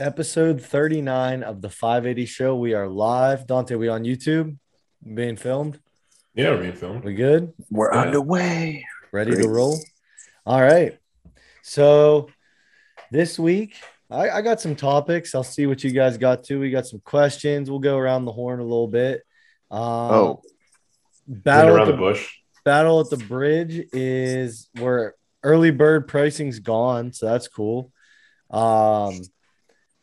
Episode 39 of the 580 show. We are live. Dante, we on YouTube being filmed? Yeah, we're being filmed. We good? We're Yeah. underway. Ready to roll? All right. So this week, I, I got some topics. I'll see what you guys got to. We got some questions. We'll go around the horn a little bit. Um, Oh. Battle around at the the, bush. battle at the bridge is where early bird pricing's gone, so that's cool. Um,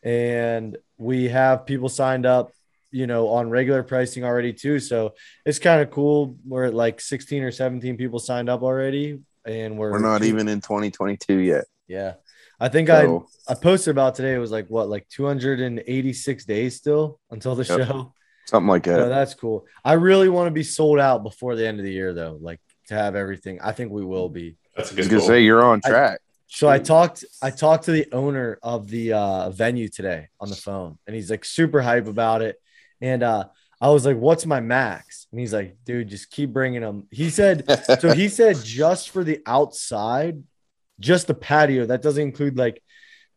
and we have people signed up, you know, on regular pricing already too. So it's kind of cool. We're at like 16 or 17 people signed up already, and we're We're not even in 2022 yet. yeah. I think So, I I posted about today. It was like what, like 286 days still until the Yep. show. something like So that. that's cool. I really want to be sold out before the end of the year, though. Like to have everything. I think we will be. That's a I was good gonna goal. say you're on I- track. So I talked. I talked to the owner of the uh, venue today on the phone, and he's like super hype about it. And uh, I was like, "What's my max?" And he's like, "Dude, just keep bringing them." He said. so he said just for the outside, just the patio. That doesn't include like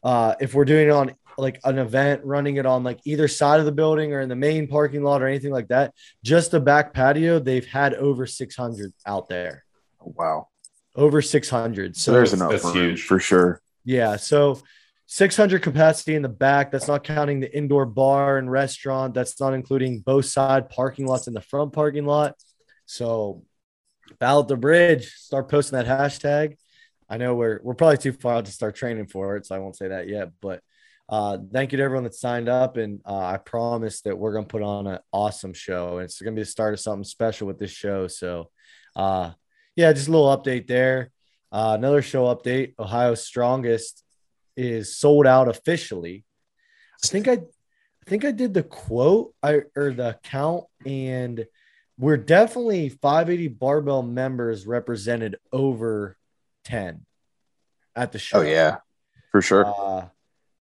uh, if we're doing it on like an event, running it on like either side of the building or in the main parking lot or anything like that. Just the back patio, they've had over 600 out there. wow. Over 600. So So there's that's- enough that's room huge. for sure. yeah, so 600 capacity in the back. That's not counting the indoor bar and restaurant. That's not including both side parking lots in the front parking lot. So, Battle at the Bridge. Start posting that hashtag. I know we're we're probably too far out to start training for it, so I won't say that yet. But uh, thank you to everyone that signed up, and uh, I promise that we're gonna put on an awesome show. And it's gonna be the start of something special with this show. So, uh, yeah, just a little update there. Uh, another show update: Ohio's Strongest is sold out officially. I think I, I think I did the quote I or the count, and we're definitely 580 barbell members represented over 10 at the show. Oh yeah, for sure. Uh,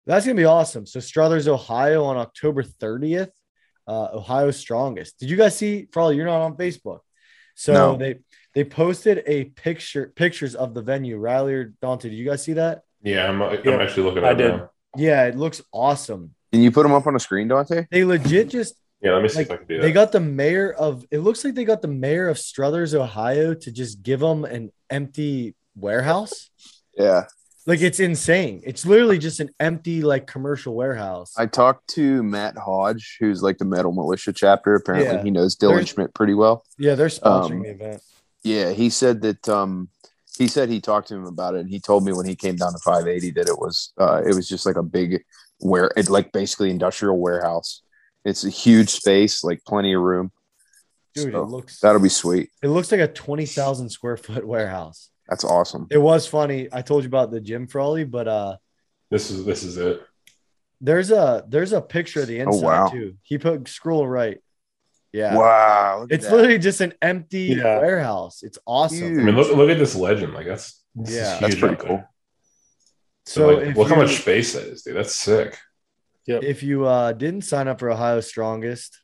that's gonna be awesome. So Struthers, Ohio, on October 30th. Uh, Ohio's strongest. Did you guys see? Probably you're not on Facebook. So No. they they posted a picture pictures of the venue. Riley or Dante, did you guys see that? Yeah, I'm, I'm Yeah, actually looking I at it did. now. Yeah, it looks awesome. Can you put them up on a screen, Dante? They legit just Yeah, let me see Like, if I can do that. they got the mayor of it looks like they got the mayor of Struthers, Ohio to just give them an empty warehouse. Yeah. Like it's insane. It's literally just an empty like commercial warehouse. I talked to Matt Hodge, who's like the Metal Militia chapter. Apparently, Yeah. he knows Dylan There's- Schmidt pretty well. yeah, they're sponsoring Um, the event. Yeah, he said that. Um, he said he talked to him about it, and he told me when he came down to 580 that it was uh, it was just like a big where it like basically industrial warehouse. It's a huge space, like plenty of room. Dude, So, it looks That'll be sweet. it looks like a 20,000 square foot warehouse. That's awesome. It was funny. I told you about the Jim Frawley, but uh This is this is it. there's a there's a picture of the inside Oh, wow. too. He put scroll right. Yeah. Wow, It's that. literally just an empty Yeah. warehouse. It's awesome. Huge. I mean, look look at this legend. Like that's Yeah. That's pretty cool. So So, like, if look how much space that is, dude. That's sick. Yeah. if you uh didn't sign up for Ohio Strongest,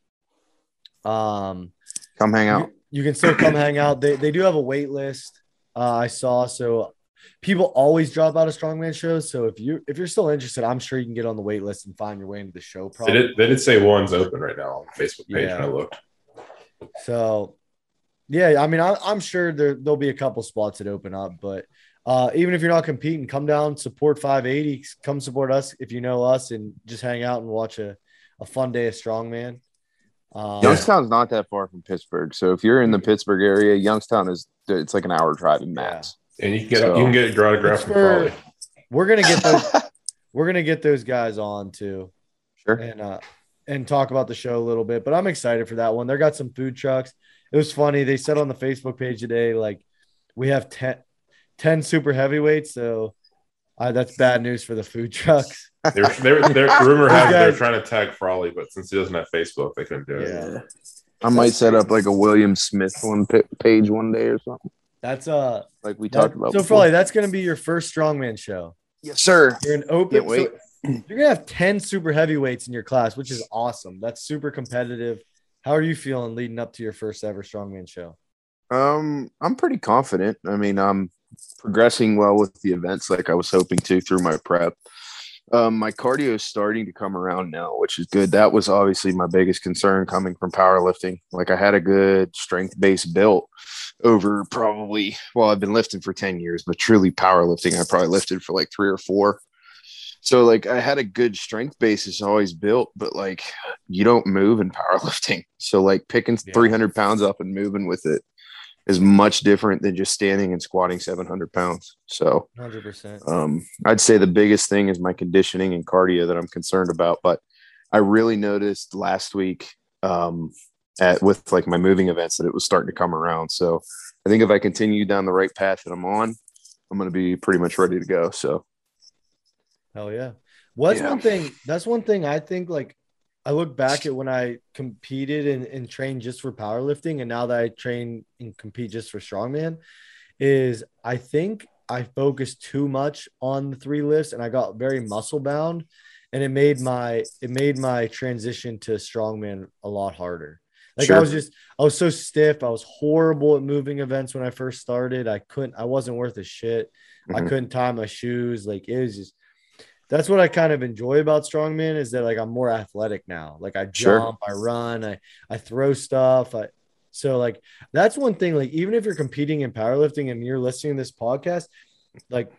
um Come hang out. you, you can still come hang out. They they do have a wait list. Uh, I saw so people always drop out of strongman shows. So if you if you're still interested, I'm sure you can get on the wait list and find your way into the show. They Probably. did they did say one's open right now on the Facebook page Yeah. when I looked. So, yeah, I mean, I, I'm sure there there'll be a couple spots that open up, but uh, even if you're not competing, come down, support 580, come support us if you know us, and just hang out and watch a, a fun day of strongman. Um, Youngstown's not that far from Pittsburgh, so if you're in the Pittsburgh area, Youngstown is it's like an hour drive in max. And you can get So- you can get your autograph from for- we're gonna get those. we're gonna get those guys on too, Sure. and uh, and talk about the show a little bit. But I'm excited for that one. They got some food trucks. It was funny. They said on the Facebook page today, like we have 10, 10 super heavyweights. So uh, that's bad news for the food trucks. They're, they're, they're, rumor has it they're trying to tag Frawley, but since he doesn't have Facebook, they couldn't do it. Yeah. I might set up like a William Smith one pa- page one day or something, That's uh. like we that- talked about. so before. probably that's gonna be your first strongman show. yes, sir. You're an open. Can't wait. so you're gonna have ten super heavyweights in your class, which is awesome. That's super competitive. How are you feeling leading up to your first ever strongman show? Um, I'm pretty confident. I mean, I'm progressing well with the events like I was hoping to through my prep. Um, my cardio is starting to come around now, which is good. That was obviously my biggest concern coming from powerlifting. Like I had a good strength base built over probably well, I've been lifting for 10 years, but truly powerlifting, I probably lifted for like three or four. So like I had a good strength basis always built, but like you don't move in powerlifting. So like picking Yeah. 300 pounds up and moving with it is much different than just standing and squatting 700 pounds. So Hundred percent. um, I'd say the biggest thing is my conditioning and cardio that I'm concerned about. But I really noticed last week um, at with like my moving events that it was starting to come around. So I think if I continue down the right path that I'm on, I'm going to be pretty much ready to go. So Hell yeah. What's Yeah. one thing? That's one thing I think like I look back at when I competed and, and trained just for powerlifting, and now that I train and compete just for strongman, is I think I focused too much on the three lifts and I got very muscle bound, and it made my it made my transition to strongman a lot harder. Like I was just I was so stiff. I was horrible at moving events when I first started. I couldn't. I wasn't worth a shit. I Mhm. couldn't tie my shoes. Like it was just that's what I kind of enjoy about strongman is that like I'm more athletic now. Like I Sure. jump, I run, I I throw stuff. I so like that's one thing. Like even if you're competing in powerlifting and you're listening to this podcast, like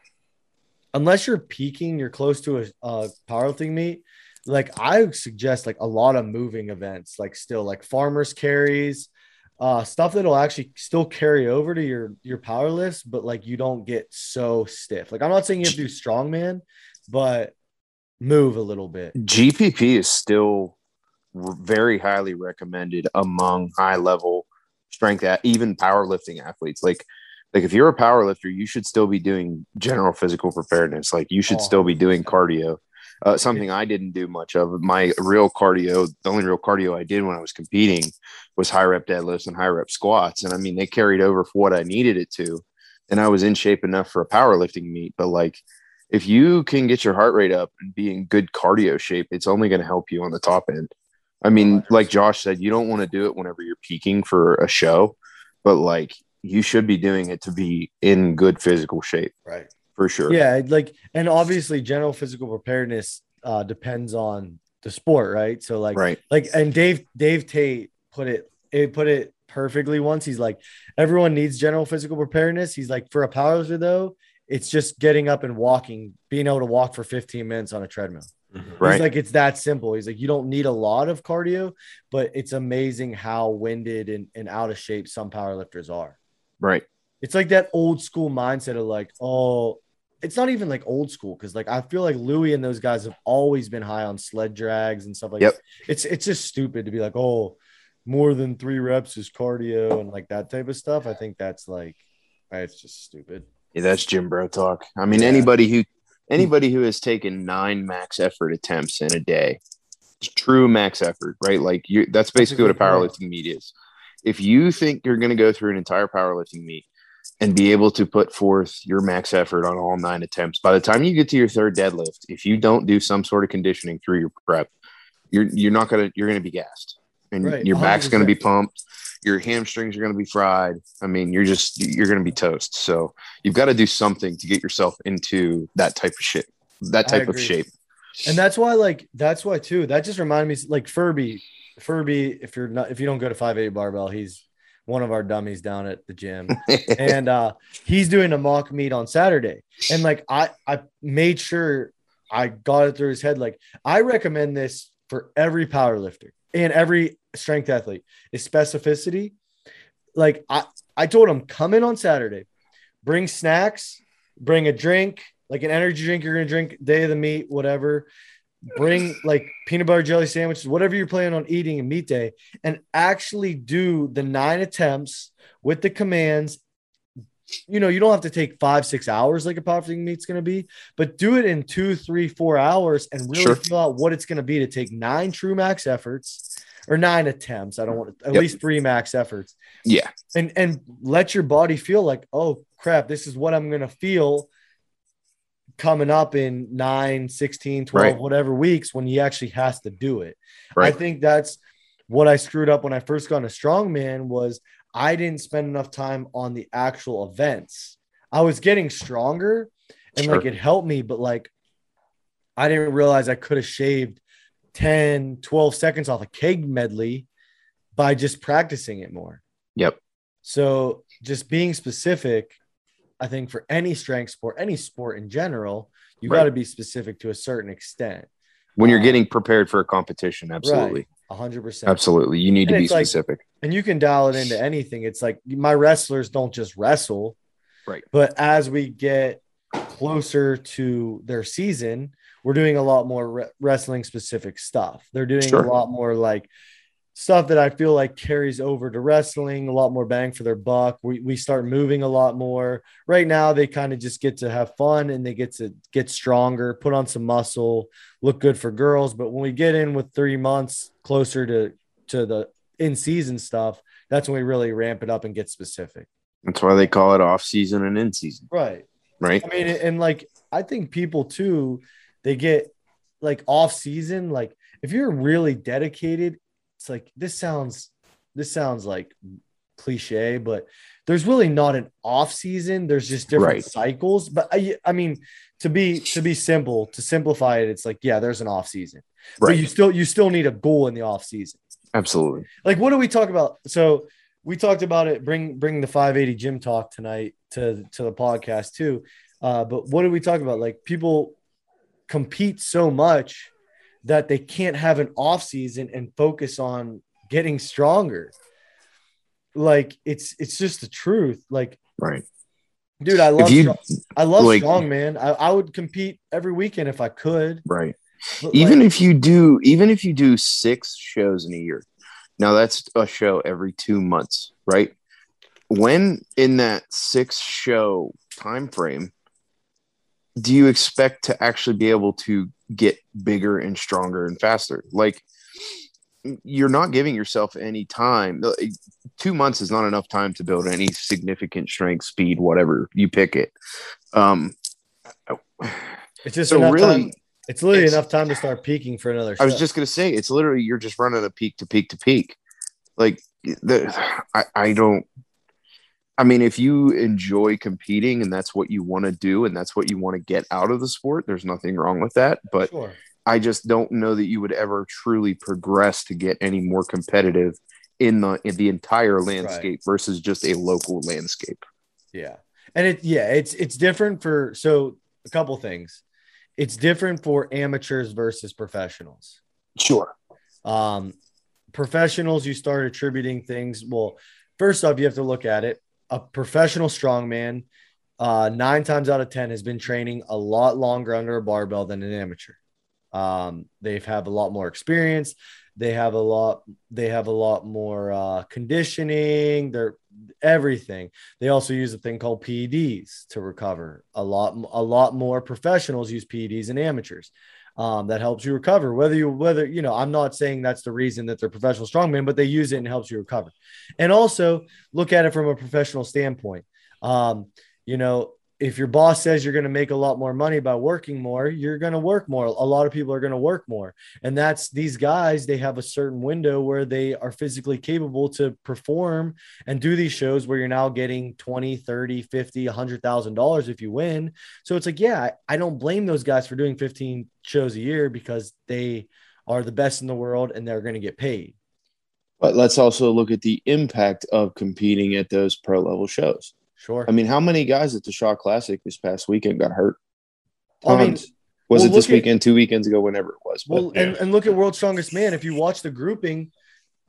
unless you're peaking, you're close to a, a powerlifting meet. Like I suggest like a lot of moving events, like still like farmers carries, uh, stuff that'll actually still carry over to your your power lifts, but like you don't get so stiff. Like I'm not saying you have to do strongman, but move a little bit. GPP is still very highly recommended among high level strength, at, even powerlifting athletes. Like, like if you're a powerlifter, you should still be doing general physical preparedness. Like you should Oh, still be doing cardio. Uh, something I didn't do much of. My real cardio, the only real cardio I did when I was competing was high rep deadlifts and high rep squats. And I mean, they carried over for what I needed it to. And I was in shape enough for a powerlifting meet. But like, if you can get your heart rate up and be in good cardio shape, it's only going to help you on the top end. I mean, 100%. like Josh said, you don't want to do it whenever you're peaking for a show, but like you should be doing it to be in good physical shape Right. for sure. Yeah, like and obviously general physical preparedness uh depends on the sport, right? So like Right. like and Dave Dave Tate put it it put it perfectly once. He's like everyone needs general physical preparedness. He's like for a powerlifter though, it's just getting up and walking, being able to walk for 15 minutes on a treadmill. Mhm. Right. He's like it's that simple. He's like you don't need a lot of cardio, but it's amazing how winded and, and out of shape some powerlifters are. Right. It's like that old school mindset of like, oh, it's not even like old school because like I feel like Louis and those guys have always been high on sled drags and stuff like Yep. that. It's it's just stupid to be like, oh, more than three reps is cardio and like that type of stuff. I think that's like it's just stupid. Yeah, that's gym bro talk. I mean, Yeah. anybody who anybody who has taken nine max effort attempts in a day, true max effort, right? Like you that's basically what a powerlifting meet is. If you think you're going to go through an entire powerlifting meet and be able to put forth your max effort on all nine attempts, by the time you get to your third deadlift, if you don't do some sort of conditioning through your prep, you're you're not gonna you're gonna be gassed, and Right, your back's gonna be pumped. Your hamstrings are going to be fried. I mean, you're just you're going to be toast. So you've got to do something to get yourself into that type of shit, that type of shape. And that's why, like, that's why too. That just reminded me, like Furby. Furby, if you're not, if you don't go to five eight barbell, he's one of our dummies down at the gym. and uh he's doing a mock meet on Saturday. And like I I made sure I got it through his head. Like I recommend this for every power lifter and every strength athlete is specificity. Like I I told him come in on Saturday, bring snacks, bring a drink, like an energy drink you're gonna drink day of the meet, whatever. Bring like peanut butter jelly sandwiches, whatever you're planning on eating in meet day, and actually do the nine attempts with the commands you know, you don't have to take five, six hours like a powerlifting meet's going to be, but do it in two, three, four hours and really Sure. feel out what it's going to be to take nine true max efforts or nine attempts. I don't want at Yep. least three max efforts yeah, and, and let your body feel like, oh crap, this is what I'm going to feel coming up in 9, 16, 12, Right. whatever weeks when he actually has to do it. Right. I think that's what I screwed up when I first got into strongman was I didn't spend enough time on the actual events. I was getting stronger and Sure. like it helped me, but like I didn't realize I could have shaved 10, 12 seconds off a keg medley by just practicing it more. Yep. So just being specific, I think for any strength sport, any sport in general, you Right. got to be specific to a certain extent. When you're Uh, getting prepared for a competition, absolutely. Hundred percent. Absolutely. You need to be it's like- specific. And you can dial it into anything. It's like my wrestlers don't just wrestle. Right. But as we get closer to their season, we're doing a lot more re- wrestling specific stuff. They're doing Sure. a lot more like stuff that I feel like carries over to wrestling, a lot more bang for their buck. We, we start moving a lot more. Right now, they kind of just get to have fun and they get to get stronger, put on some muscle, look good for girls. But when we get in with three months closer to, to the in season stuff, that's when we really ramp it up and get specific. That's why they call it off season and in season, Right. right? I mean, and like I think people too, they get like off season. Like if you're really dedicated, it's like this sounds this sounds like cliche, but there's really not an off season. There's just different Right. cycles. But I, I mean, to be to be simple, to simplify it, it's like yeah, there's an off season, but you still you still need a goal in the off season Absolutely. like what do we talk about so we talked about it bring bring the 580 gym talk tonight to to the podcast too uh but what do we talk about like people compete so much that they can't have an off season and focus on getting stronger. Like it's it's just the truth. Like Right. dude i love you- strong, i love like- strong man. I, I would compete every weekend if i could. Right. but, even like, if you do even if you do six shows in a year. Now that's a show every two months right? When in that six show time frame do you expect to actually be able to get bigger and stronger and faster? Like you're not giving yourself any time. Two months is not enough time to build any significant strength speed whatever you pick it. Um it's just so enough really time, it's literally it's- enough time to start peaking for another I was just gonna say it's literally you're just running a peak to peak to peak. Like the I, I don't I mean if you enjoy competing and that's what you want to do and that's what you want to get out of the sport, there's nothing wrong with that. But sure. I just don't know that you would ever truly progress to get any more competitive in the in the entire landscape versus just a local landscape. Yeah. And it yeah, it's it's different for so a couple things. It's different for amateurs versus professionals. Sure. Um professionals you start attributing things. Well, first off, you have to look at it. A professional strongman uh 9 times out of 10 has been training a lot longer under a barbell than an amateur. Um they have a lot more experience. They have a lot they have a lot more uh conditioning, they're everything. They also use a thing called PEDs to recover. A lot, a lot more professionals use PEDs than amateurs. Um, that helps you recover. Whether you, whether you know, I'm not saying that's the reason that they're professional strongmen, but they use it and helps you recover. And also look at it from a professional standpoint. Um, you know, if your boss says you're going to make a lot more money by working more, you're going to work more. A lot of people are going to work more. And that's these guys, they have a certain window where they are physically capable to perform and do these shows where you're now getting 20 30 50 100000 dollars if you win so it's like yeah I don't blame those guys for doing 15 shows a year because they are the best in the world and they're going to get paid But let's also look at the impact of competing at those pro level shows. Sure I mean, how many guys at the Shaw Classic this past weekend got hurt? I mean, was well, it this look at- weekend, two weekends ago, whenever it was? But well and, and look at world's strongest man if you watch the grouping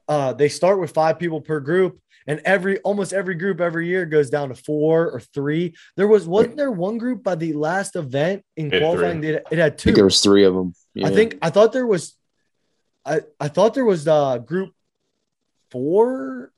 uh, they start with five people per group and every almost every group every year goes down to four or three there was wasn't there one group by the last event in It had qualifying three. that it had I two think there was three of them. I think I thought there was I I thought there was uh group four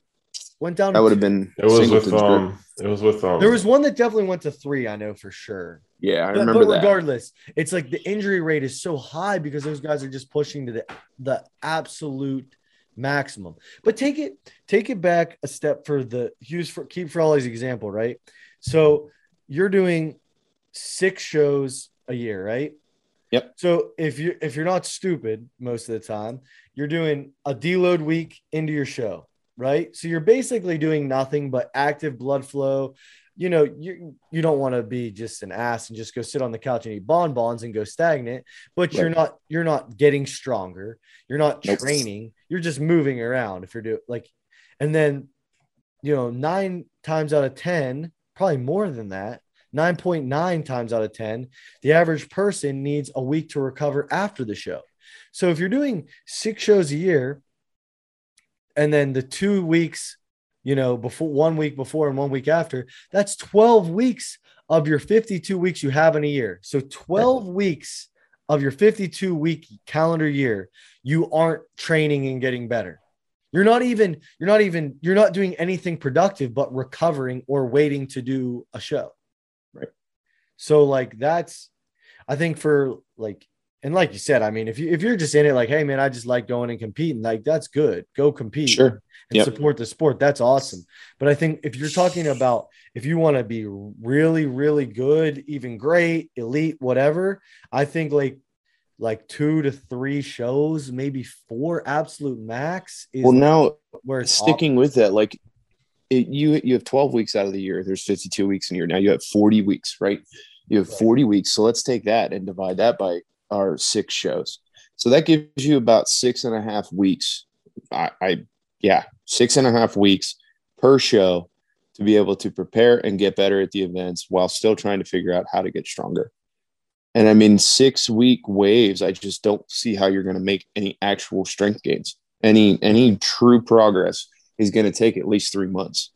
went down that would have been It was with Singleton's group. um. It was with um. there was one that definitely went to three, I know for sure. Yeah, I But, remember but that. regardless, it's like the injury rate is so high because those guys are just pushing to the the absolute maximum. But take it take it back a step for the use for keep Frawley's example, right? So you're doing six shows a year, right? Yep. So if you if you're not stupid most of the time, you're doing a deload week into your show, right? So you're basically doing nothing but active blood flow, you know, you you don't want to be just an ass and just go sit on the couch and eat bonbons and go stagnant, but you're not you're not getting stronger. You're not Nope. training. You're just moving around if you're doing like and then you know, 9 times out of 10, probably more than that, 9.9 times out of 10, the average person needs a week to recover after the show. So if you're doing 6 shows a year and then the 2 weeks you know, before one week before and one week after, that's 12 weeks of your 52 weeks you have in a year. So 12 weeks of your 52 week calendar year, you aren't training and getting better. You're not even, you're not even, you're not doing anything productive but recovering or waiting to do a show. Right. So like that's I think for like and like you said, I mean, if you if you're just in it like, hey man, I just like going and competing, like that's good. Go compete Sure. and Yep. support the sport. That's awesome. But I think if you're talking about if you want to be really, really good, even great, elite, whatever, I think like like two to three shows, maybe four absolute max is Well, now where sticking with that, like it, you you have 12 weeks out of the year. There's 52 weeks in a year. Now you have 40 weeks, right? You have 40 weeks. So let's take that and divide that by our six shows. So that gives you about six and a half weeks. I, I yeah, six and a half weeks per show to be able to prepare and get better at the events while still trying to figure out how to get stronger. And I mean, six week waves, I just don't see how you're going to make any actual strength gains. Any any true progress is going to take at least three months,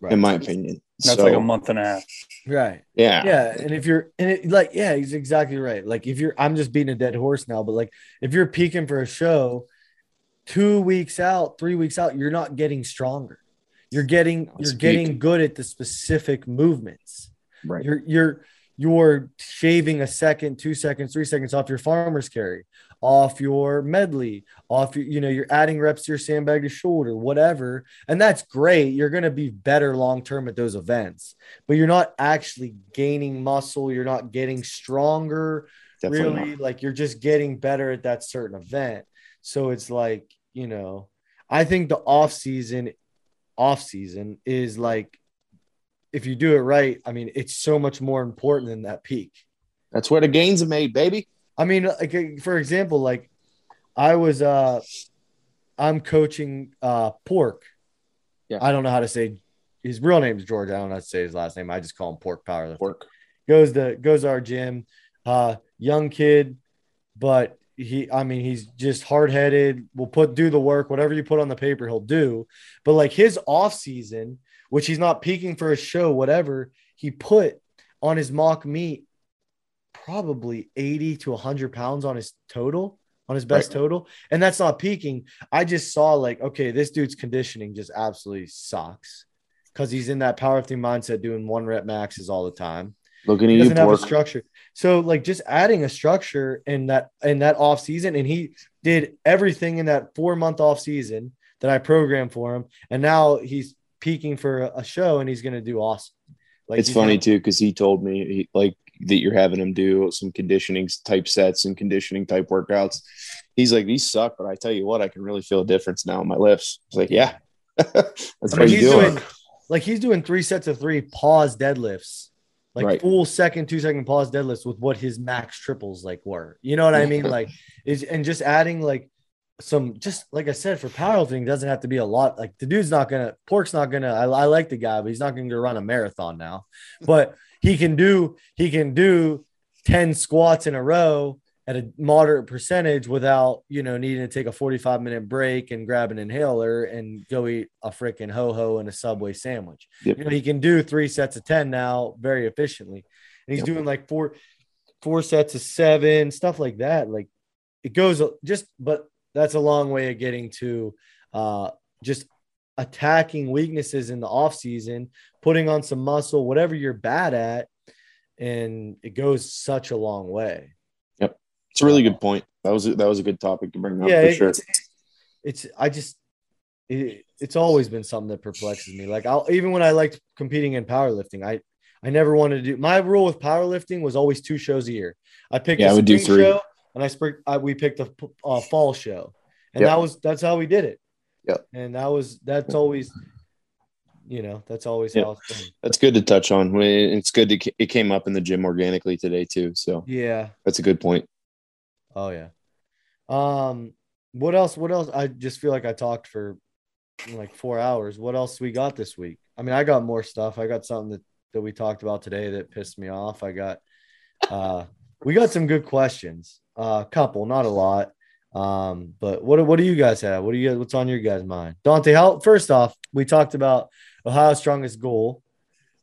Right. in my opinion. That's So, like a month and a half. right. Yeah. yeah and if you're and it like yeah he's exactly right like if you're i'm just beating a dead horse now but like if you're peaking for a show two weeks out three weeks out you're not getting stronger you're getting It's you're peak. getting good at the specific movements Right. you're you're you're shaving a second two seconds three seconds off your farmer's carry off your medley off your you know you're adding reps to your sandbag to shoulder whatever. And that's great. You're going to be better long term at those events but you're not actually gaining muscle. You're not getting stronger Definitely really. like you're just getting better at that certain event. So it's like you know i think the off season off season is like if you do it right i mean it's so much more important than that peak. That's where the gains are made, baby. I mean, like for example, like I was uh I'm coaching uh Pork. Yeah. I don't know how to say his real name is George. I don't know how to say his last name. I just call him Pork Powerlifter. Work. Goes to goes to our gym. Uh young kid, but he I mean he's just hard-headed. Will put do the work, whatever you put on the paper, he'll do. But like his off season, which he's not peaking for a show, whatever, he put on his mock meet probably 80 to 100 pounds on his total on his best Right. total. And that's not peaking. I just saw like okay this dude's conditioning just absolutely sucks. Because he's in that powerlifting mindset doing one rep maxes all the time. Looking at you, doesn't have a structure. So like just adding a structure in that in that off season and he did everything in that four month off season that i programmed for him. And now he's peaking for a, a show and he's going to do awesome. Like it's funny gonna- too because he told me he, like that you're having him do some conditioning type sets and conditioning type workouts. He's like, these suck, but I tell you what, I can really feel a difference now in my lifts. I like, yeah, that's mean, you he's do doing like he's doing three sets of three pause deadlifts, like Right. full second, two second pause deadlifts with what his max triples like were. You know what I mean? Like is and just adding like some just like I said for powerlifting doesn't have to be a lot. Like the dude's not gonna pork's not gonna. I, I like the guy, but he's not gonna run a marathon now. But he can do he can do ten squats in a row at a moderate percentage without you know needing to take a 45 minute break and grab an inhaler and go eat a freaking ho-ho and a subway sandwich Yep. you know he can do three sets of 10 now very efficiently and he's Yep. doing like four four sets of seven stuff like that like it goes just but that's a long way of getting to uh just attacking weaknesses in the off season putting on some muscle whatever you're bad at and it goes such a long way Yep. It's a really good point. That was a, that was a good topic to bring up yeah for it- sure. it's, it's i just it, it's always been something that perplexes me like i'll even when i liked competing in powerlifting i i never wanted to do my rule with powerlifting was always two shows a year i picked Yeah, a I would do three. show and i spring I, we picked a uh, fall show and Yep. that was that's how we did it Yeah, and that was that's always you know, that's always Yeah. how it's been. That's good to touch on. It's good to it came up in the gym organically today too. So Yeah. that's a good point. Oh yeah. Um, what else? What else? I just feel like I talked for like four hours. What else we got this week? I mean, I got more stuff. I got something that that we talked about today that pissed me off. I got uh we got some good questions. Uh, a couple, not a lot. Um, but what what do you guys have? What do you what's on your guys' mind? Dante, how first off, we talked about Ohio's strongest goal.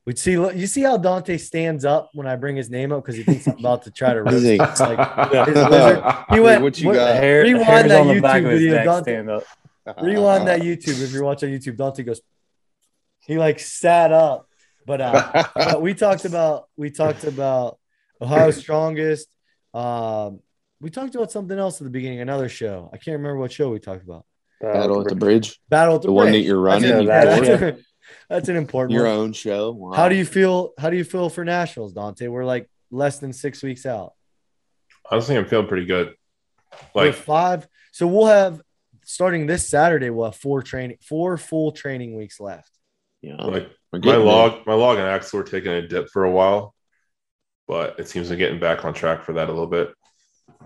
We see you see how Dante stands up when I bring his name up because he thinks I'm about to try to What is roast he? him. Like his lizard- he went. What you what- got? hair, rewind that on the back YouTube video, neck Dante. stand up. Rewind that YouTube if you're watching YouTube. Dante goes. He like sat up, but uh, but we talked about we talked about Ohio's strongest. Um, we talked about something else at the beginning, another show. I can't remember what show we talked about. Battle at the bridge. Battle at the, The one that you're That's running. an- you that's- that's, that's an important Your one. own show. Wow. How do you feel? How do you feel for nationals, Dante? We're like less than six weeks out. Honestly, I'm feeling pretty good. We're five. So we'll have starting this Saturday. We'll have four training, four full training weeks left. Yeah, like my getting there. log, my log and axle were taking a dip for a while, but it seems like getting back on track for that a little bit.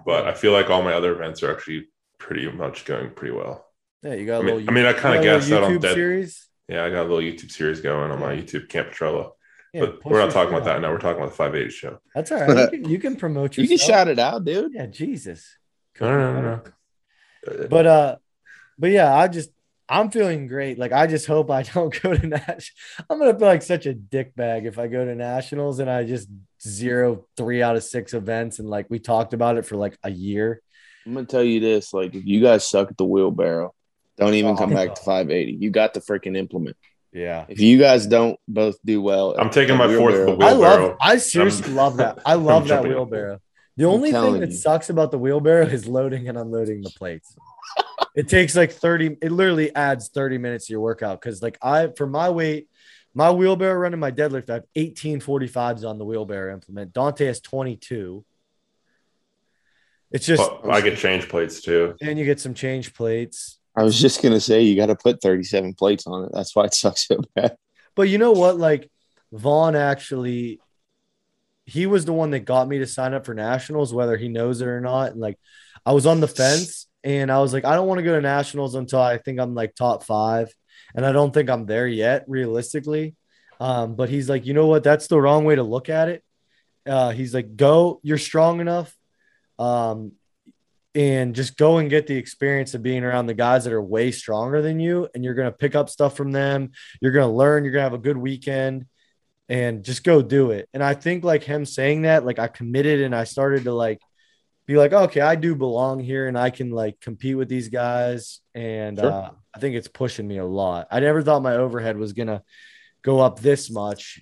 But I feel like all my other events are actually pretty much going pretty well. Yeah, you got a I mean, little. I mean, I kind of got a little gassed out on YouTube dead. series. Yeah, I got a little YouTube series going on my YouTube Camp Petrella, Yeah, but we're not talking shit about that now. We're talking about the 580 show. That's all right. You can, you can promote You can shout it out, dude. Yeah, Jesus. No, no, no, no. But uh, but yeah, I just I'm feeling great. Like I just hope I don't go to Nash. I'm gonna feel like such a dick bag if I go to nationals and I just zero three out of six events and like we talked about it for like a year. I'm gonna tell you this: like, if you guys suck at the wheelbarrow, don't even come back to 580. You got the freaking implement. Yeah. If you guys don't both do well, I'm taking my fourth wheelbarrow- I love I seriously I'm- love that. I love that jumping up. wheelbarrow. The only thing that you. sucks about the wheelbarrow is loading and unloading the plates. it takes like 30, it literally adds 30 minutes to your workout. Cause like I for my weight, my wheelbarrow running my deadlift, I have 1845s on the wheelbarrow implement. Dante has 22. It's just But I get change plates too. and you get some change plates. I was just gonna say you got to put 37 plates on it. That's why it sucks so bad. But you know what? Like Vaughn actually, he was the one that got me to sign up for nationals, whether he knows it or not. And like, I was on the fence, and I was like, I don't want to go to nationals until I think I'm like top five, and I don't think I'm there yet, realistically. Um, but he's like, you know what? That's the wrong way to look at it. Uh, he's like, go, you're strong enough. Um, and just go and get the experience of being around the guys that are way stronger than you, and you're gonna pick up stuff from them you're going to learn you're going to have a good weekend and just go do it and i think like him saying that like i committed and i started to like be like okay i do belong here and i can like compete with these guys and Sure. uh, i think it's pushing me a lot i never thought my overhead was going to go up this much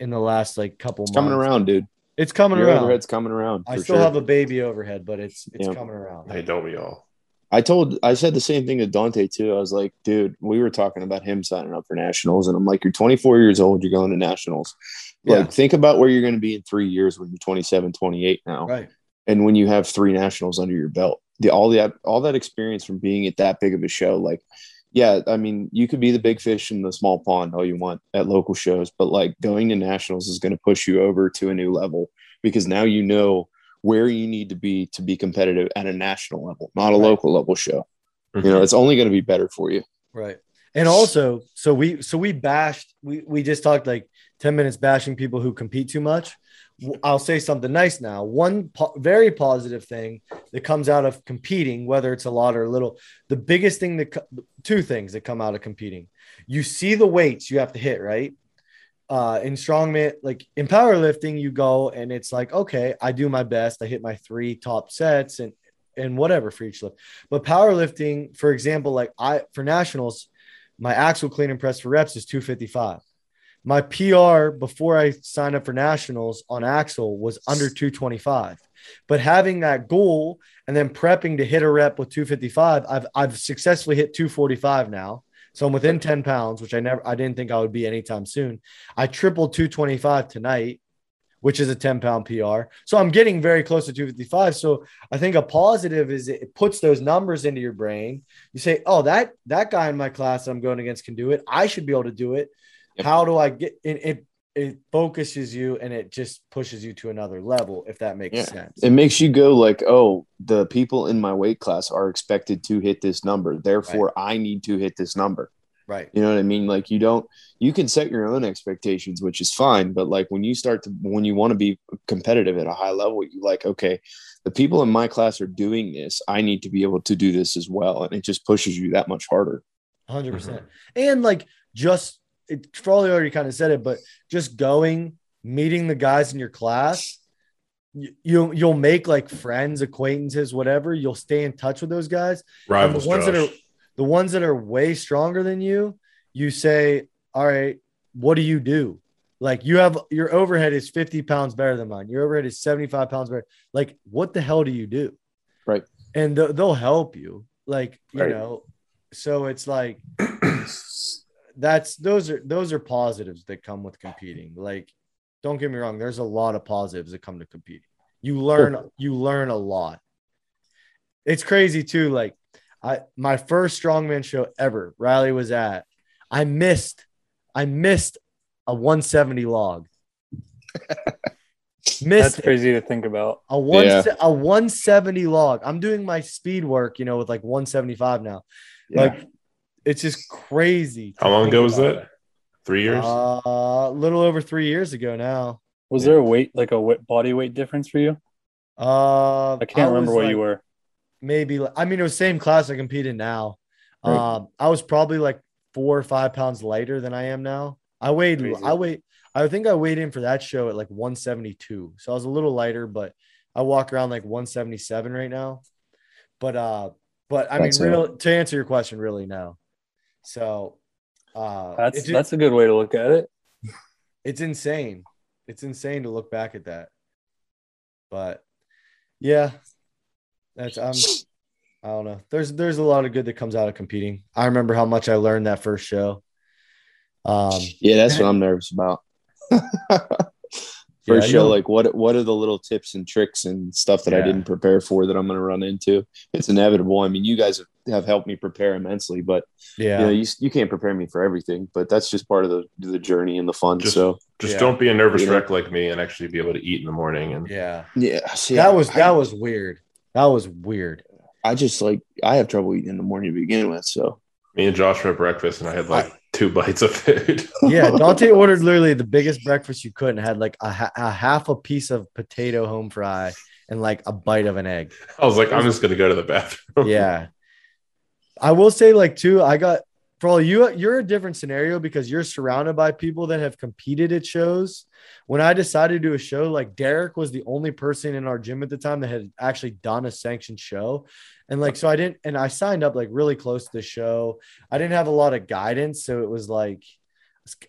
in the last like couple It's months coming around, dude. it's coming Your around overhead's coming around. i still sure. have a baby overhead but it's it's Yeah. coming around Hey, don't we all? I told I said the same thing to Dante too. I was like, dude, we were talking about him signing up for nationals, and I'm like, you're 24 years old, you're going to nationals. Like, think about where you're going to be in three years when you're 27, 28 now, right and when you have three nationals under your belt. The all that all that experience from being at that big of a show, like, yeah, I mean, you could be the big fish in the small pond all you want at local shows, but like going to nationals is going to push you over to a new level because now you know where you need to be to be competitive at a national level, not a Right. local level show. You know, mm-hmm. it's only going to be better for you. Right. And also, so we so we bashed we we just talked like 10 minutes bashing people who compete too much. I'll say something nice now. One po- very positive thing that comes out of competing, whether it's a lot or a little, the biggest thing that co- two things that come out of competing. You see the weights you have to hit, right? Uh, in strongman, like in powerlifting, you go and it's like, okay, I do my best. I hit my three top sets and and whatever for each lift. But powerlifting, for example, like I for nationals, my axle clean and press for reps is 255. My PR before I signed up for nationals on axle was under 225. But having that goal and then prepping to hit a rep with 255, I've I've successfully hit 245 now. So I'm within 10 pounds, which I never I didn't think I would be anytime soon. I tripled 225 tonight, which is a 10 pound PR. So I'm getting very close to 255. So I think a positive is it puts those numbers into your brain. You say, oh, that that guy in my class that I'm going against can do it. I should be able to do it. Yep. How do I get it, it? It focuses you and it just pushes you to another level, if that makes Yeah. sense. It makes you go like, oh, the people in my weight class are expected to hit this number. Therefore, I need to hit this number. right. You know what I mean? Like you don't you can set your own expectations, which is fine, but like when you start to when you want to be competitive at a high level, you like, okay, the people in my class are doing this. I need to be able to do this as well. And it just pushes you that much harder. 100. Mm-hmm. percent And like just it probably already kind of said it, but just going, meeting the guys in your class, you, you you'll make like friends, acquaintances, whatever. You'll stay in touch with those guys. And the ones that are the ones that are way stronger than you, you say, All right, what do you do? Like you have your overhead is 50 pounds better than mine. Your overhead is 75 pounds better. Like, what the hell do you do? Right. And th- they'll help you. Like, you Right. know, so it's like that's those are those are positives that come with competing. Like, don't get me wrong, there's a lot of positives that come to competing. You learn you learn a lot. It's crazy too. Like, I my first strongman show ever, Riley was at. I missed, I missed a 170 log. That's missed it. crazy to think about. a one Yeah. a 170 log. I'm doing my speed work, you know, with like 175 now. Like, it's just crazy. How long ago was about. that? Three years? Uh, a little over three years ago now. Was Yeah. there a weight like a weight, body weight difference for you? Uh, I can't remember was, what like, you were. Maybe I mean it was same class I competed now. Right. Um, I was probably like four or five pounds lighter than I am now. I weighed Crazy. I weighed I think I weighed in for that show at like 172. So I was a little lighter, but I walk around like 177 right now. But uh, but I That's mean, real to answer your question, really no. So uh, That's it's, that's a good way to look at it. it's insane. It's insane to look back at that. But yeah, that's um I don't know. There's there's a lot of good that comes out of competing. I remember how much I learned that first show. Um Yeah, that's what I'm nervous about. Yeah, First show, like what what are the little tips and tricks and stuff that I didn't prepare for that I'm going to run into? It's inevitable. I mean, you guys have, have helped me prepare immensely, but yeah. you know, you, you can't prepare me for everything. But that's just part of the the journey and the fun. Just- so Just yeah. don't be a nervous You know? wreck like me and actually be able to eat in the morning. And yeah. yeah, see, That was I, that was weird. That was weird. I just like I have trouble eating in the morning to begin with. So me and Josh were at breakfast and I had like two bites of food. Yeah, Dante ordered literally the biggest breakfast you could and had like a, a half a piece of potato home fry and like a bite of an egg. I was like, I'm just gonna go to the bathroom. yeah. I will say, like, too, I got probably you, you're a different scenario because you're surrounded by people that have competed at shows. When I decided to do a show, like, Derek was the only person in our gym at the time that had actually done a sanctioned show. And, like, so I didn't, and I signed up like really close to the show. I didn't have a lot of guidance. So it was like,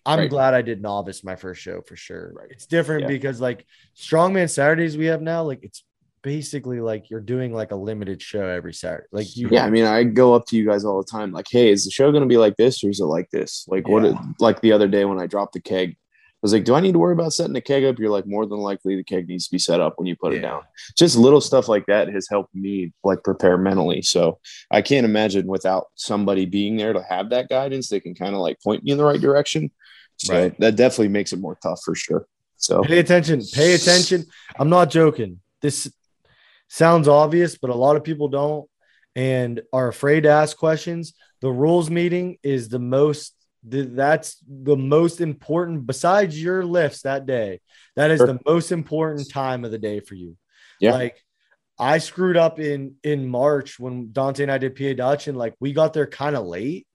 I'm Right. glad I did novice my first show for sure. Right. It's different Yeah. because, like, Strongman Saturdays we have now, like, it's basically like you're doing like a limited show every Saturday. Like you, yeah, I mean, I go up to you guys all the time, like, hey, is the show going to be like this or is it like this? Like, what? Yeah. Like the other day when I dropped the keg, I was like, do I need to worry about setting the keg up? You're like, more than likely the keg needs to be set up when you put it down. Just little stuff like that has helped me like prepare mentally. So I can't imagine without somebody being there to have that guidance, they can kind of like point me in the right direction. So Right. that definitely makes it more tough for sure. So pay attention. Pay attention. I'm not joking. This sounds obvious, but a lot of people don't and are afraid to ask questions. The rules meeting is the most. th- That's the most important. Besides your lifts that day, that is Sure. the most important time of the day for you. Yeah. Like I screwed up in in March when Dante and I did PA Dutch, and like we got there kind of late.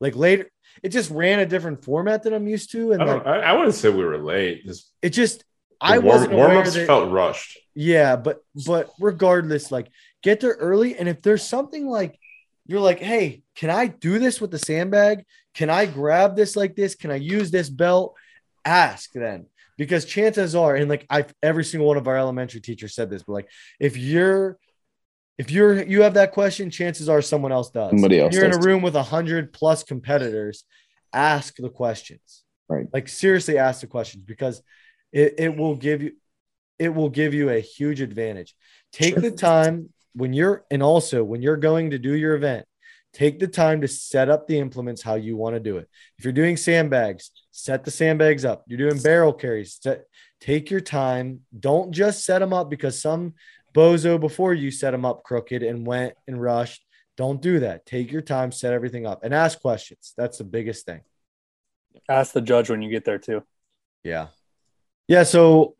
Like later, it just ran a different format than I'm used to, and I, like I, I wouldn't say we were late. Just it just I warm, wasn't warm ups that felt rushed. yeah, but but regardless, like get there early, and if there's something like you're like, hey, can I do this with the sandbag? Can I grab this like this? Can I use this belt? Ask then, because chances are, and like I've every single one of our elementary teachers said this, but like if you're if you're you have that question, chances are someone else does. Somebody If else you're in a does. room with a hundred plus competitors. Ask the questions. Right. Like seriously, ask the questions because it, it will give you it will give you a huge advantage. Take the time when you're and also when you're going to do your event, take the time to set up the implements how you want to do it. If you're doing sandbags, set the sandbags up. You're doing barrel carries, set, take your time. Don't just set them up because some bozo before you set them up crooked and went and rushed. Don't do that. Take your time, set everything up, and ask questions. That's the biggest thing. Ask the judge when you get there too. Yeah. Yeah. So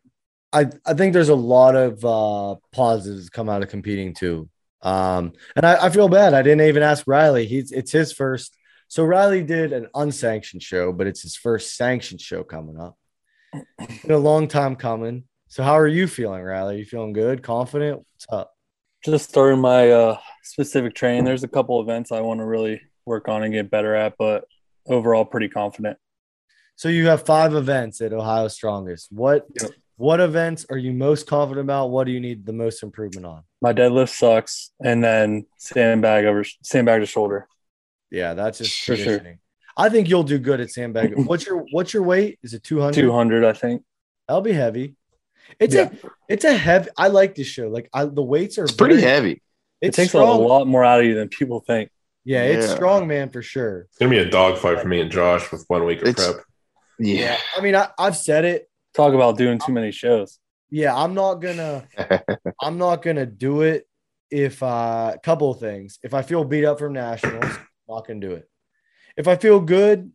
I, I think there's a lot of uh, positives come out of competing too. Um, and I, I feel bad. I didn't even ask Riley. He's it's his first. So Riley did an unsanctioned show, but it's his first sanctioned show coming up. Been a long time coming. So how are you feeling, Riley? you feeling good, confident? What's up? Just starting my uh, specific training. There's a couple events I want to really work on and get better at, but overall, pretty confident. So you have five events at Ohio Strongest. What Yep. what events are you most confident about? What do you need the most improvement on? My deadlift sucks, and then sandbag over sandbag to shoulder. Yeah, that's just For sure. conditioning. I think you'll do good at sandbag. What's your what's your weight? Is it 200? Two hundred, I think. That'll be heavy. It's Yeah. a it's a heavy. I like this show. Like I, the weights are It's pretty very- heavy. It takes strong. a lot more out of you than people think. Yeah, it's Yeah. strong, man, for sure. It's gonna be a dogfight for me and Josh with one week of It's- prep. Yeah. I mean, I, I've said it. Talk about doing too many shows. Yeah, I'm not gonna I'm not gonna do it if uh couple of things. If I feel beat up from nationals, I'm not gonna do it. If I feel good,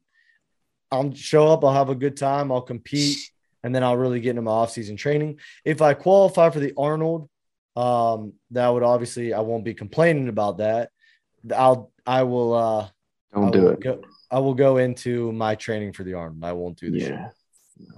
I'll show up, I'll have a good time, I'll compete, and then I'll really get into my off-season training. If I qualify for the Arnold, um, that would obviously I won't be complaining about that. I'll I will uh Don't do it. Go, I will go into my training for the Arnold. I won't do the show. Yeah.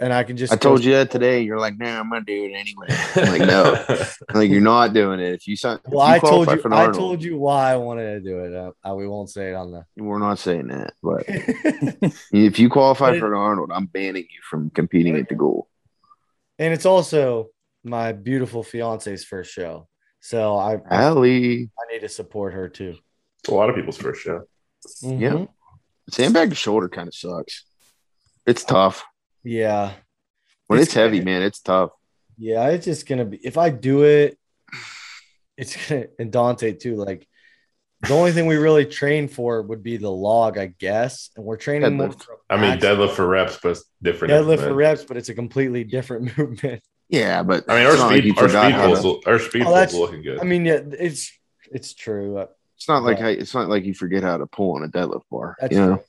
And I can just I told you that today. You're like, nah, I'm gonna do it anyway. I'm like, no. I'm like, you're not doing it. If you sign, Well, you I told you. for I Arnold, told you why I wanted to do it. Uh, uh, we won't say it on the. We're not saying that, but if you qualify it- for an Arnold, I'm banning you from competing at the goal. and it's also my beautiful fiance's first show, so I Allie, I need to support her too. It's a lot of people's first show. Yeah. Sandbag shoulder kind of sucks. It's tough yeah, when It's it's, heavy, kinda- man. It's tough. yeah. It's just gonna be if I do it. It's gonna and Dante too. Like the only thing we really train for would be the log, I guess, and we're training more. Deadlift. for I mean, deadlift for reps, but it's different. deadlift man. for reps, but it's a completely different movement. Yeah, but I mean, our it's not like speed, you our speed how pulls, our speed Oh, pulls looking good. I mean, yeah, it's it's true. It's not like Yeah. how, it's not like you forget how to pull on a deadlift bar. That's you know, true.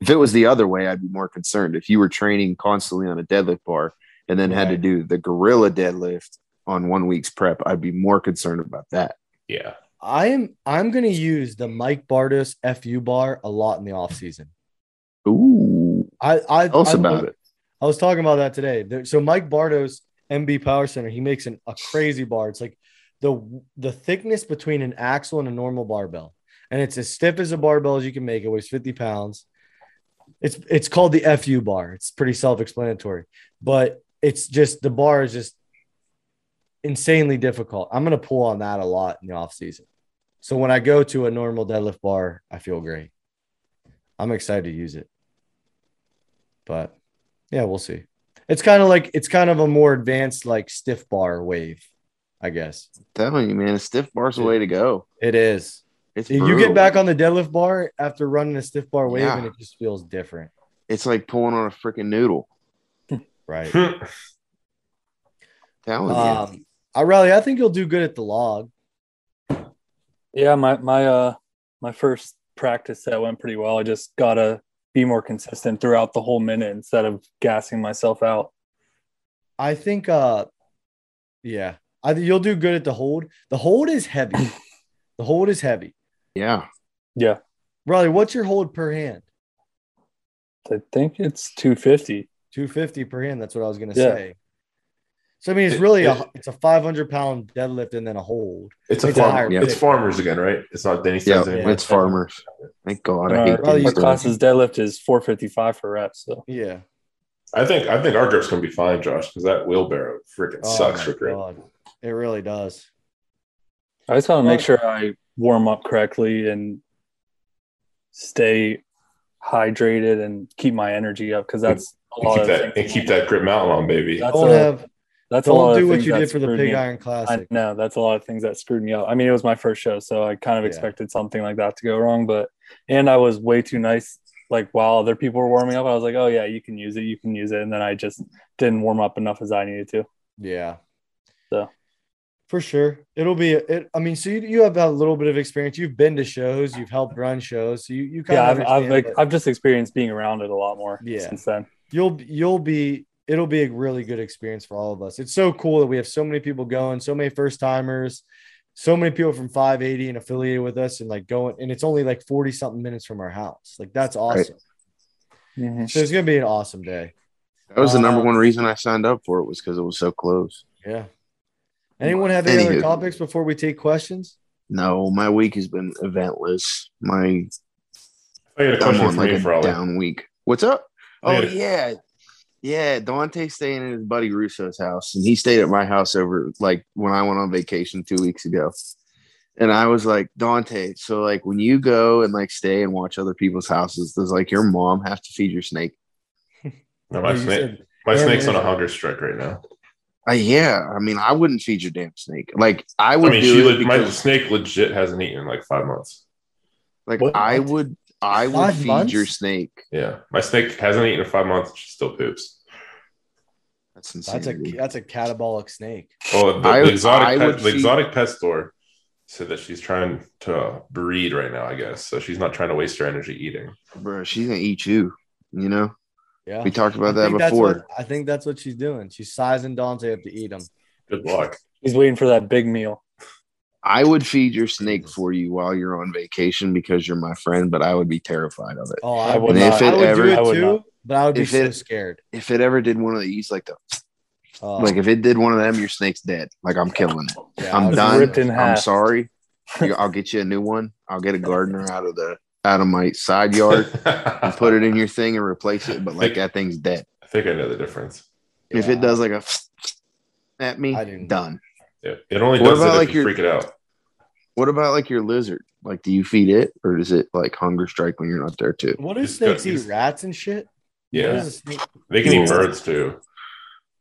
if it was the other way, I'd be more concerned. If you were training constantly on a deadlift bar and then had to do the gorilla deadlift on one week's prep, I'd be more concerned about that. yeah, I am I'm gonna use the Mike Bardos FU bar a lot in the off season. Ooh, I I tell us I, about it. I was talking about that today. There- So Mike Bardos, MB Power Center, he makes an, a crazy bar. It's like the the thickness between an axle and a normal barbell, and it's as stiff as a barbell as you can make. It weighs 50 pounds. It's it's called the FU bar. It's pretty self-explanatory, but it's just the bar is just insanely difficult. I'm gonna pull on that a lot in the off season. So when I go to a normal deadlift bar, I feel great. I'm excited to use it. But yeah, we'll see. It's kind of like it's kind of a more advanced like stiff bar wave, I guess. telling you, man, a stiff bar's the way to go. It is. It's You brutal. get back on the deadlift bar after running a stiff bar wave Yeah. and it just feels different. It's like pulling on a freaking noodle. Right. Telling you. um I Riley, I think you'll do good at the log. Yeah, my my uh my first practice that went pretty well. I just gotta be more consistent throughout the whole minute instead of gassing myself out. I think uh yeah. I think you'll do good at the hold. The hold is heavy. the hold is heavy. Yeah. Yeah, Riley, what's your hold per hand? I think it's 250. 250 per hand. That's what I was gonna Yeah. say. So I mean, it's It- really a it's a 500 pound deadlift and then a hold. it's a It's a farm, higher it's farmers again, right? It's not Denny Yeah. Yeah. anymore. It's farmers. Thank God. I Our, hate Well, these you class's deadlift is 455 for reps. So Yeah. I think I think our grip's gonna be fine, Josh, because that wheelbarrow freaking Oh sucks for grip. God. It really does. I just want to make sure I warm up correctly and stay hydrated and keep my energy up because that's a And lot keep of that and keep that grip mountain on, baby. That's Don't a- have That's a lot don't of do what you did for the Pig me. Iron I Classic. know that's a lot of things that screwed me up. I mean, it was my first show, so I kind of Yeah. expected something like that to go wrong. But and I was way too nice. Like while other people were warming up, I was like, "Oh yeah, you can use it, you can use it," and then I just didn't warm up enough as I needed to. Yeah. So. For sure, it'll be. It. I mean, so you, you have a little bit of experience. You've been to shows. You've helped run shows. So you you kind Yeah, of I've I've, like, I've just experienced being around it a lot more Yeah. since then. you'll you'll be. It'll be a really good experience for all of us. It's so cool that we have so many people going, so many first timers, so many people from 580 and affiliated with us, and like going. And it's only like 40 something minutes from our house. Like that's awesome. Mhm. So it's gonna be an awesome day. That was the number Uh, one reason I signed up for it was because it was so close. Yeah. Anyone have any other topics before we take questions? No, my week has been eventless. My I got a I'm question on for like me a for Ollie. down week. What's up? Oh got a- yeah, yeah. Dante's staying in his buddy Russo's house, and he stayed at my house over like when I went on vacation two weeks ago. And I was like, Dante, so like when you go and like stay and watch other people's houses, does like your mom have to feed your snake? No, my you snake, said- my snake's on a hunger strike right now. Uh, yeah, I mean, I wouldn't feed your damn snake. Like I would. I would mean, do she it le- my because, snake legit hasn't eaten in like five months. like What? I would, I would Five feed months? your snake. Yeah, my snake hasn't eaten in five months. and She still poops. That's insane. That's a that's a catabolic snake. Oh, the, I- the exotic I pet, the feed- exotic pet store said that she's trying to breed right now. I guess so. She's not trying to waste her energy eating. bro. She's gonna eat you. You know, Yeah. we talked about I that think before. what- I think that's what she's doing. She's sizing Dante up to eat him. Good luck. He's waiting for that big meal. I would feed your snake for you while you're on vacation because you're my friend, but I would be terrified of it. Oh, I I would would, And not. if I would ever, do it I would too, not. but I would be If so it- scared. if it ever did one of these, like the, Oh, like if it did one of them, your snake's dead. Like I'm killing it. yeah, I I'm done. I'm half. sorry. I'll get you a new one. I'll get a gardener out of the out of my side yard and put it in your thing and replace it. But like that thing's dead. I think I know the difference. If yeah. it does like a at me, I didn't- done. Yeah, it only What does it about, if like, you your- freak it out. What about like your lizard? Like, do you feed it, or does it like hunger strike when you're not there too? What do snakes eat? Rats and shit. What Yeah, is a snake? they can eat birds too.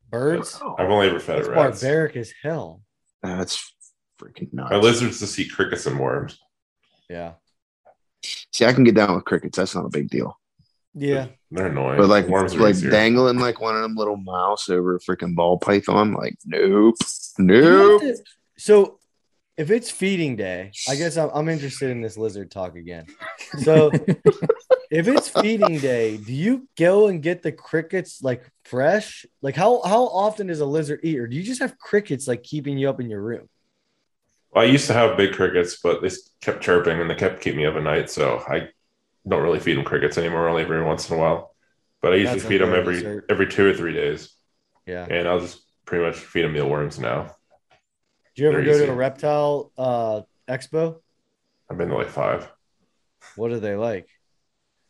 Birds. I've only ever fed That's it rats. barbaric as hell. That's freaking nuts. My lizards just eat crickets and worms. Yeah. See, I can get down with crickets. That's not a big deal. Yeah. They're annoying. But like, worms like dangling like one of them little mouse over a freaking ball python. Like, nope, You nope. So, if it's feeding day, I guess I'm, I'm interested in this lizard talk again. So, if it's feeding day, do you go and get the crickets like fresh? Like, how how often does a lizard eat, or do you just have crickets like keeping you up in your room? Well, I used to have big crickets, but they kept chirping and they kept keeping me up at night. So I don't really feed them crickets anymore, only every once in a while. But I usually That's feed them every dessert. every two or three days, Yeah. and I'll just pretty much feed them mealworms now. Do you ever They're go easy. to a reptile uh, expo? I've been to like five. What are they like?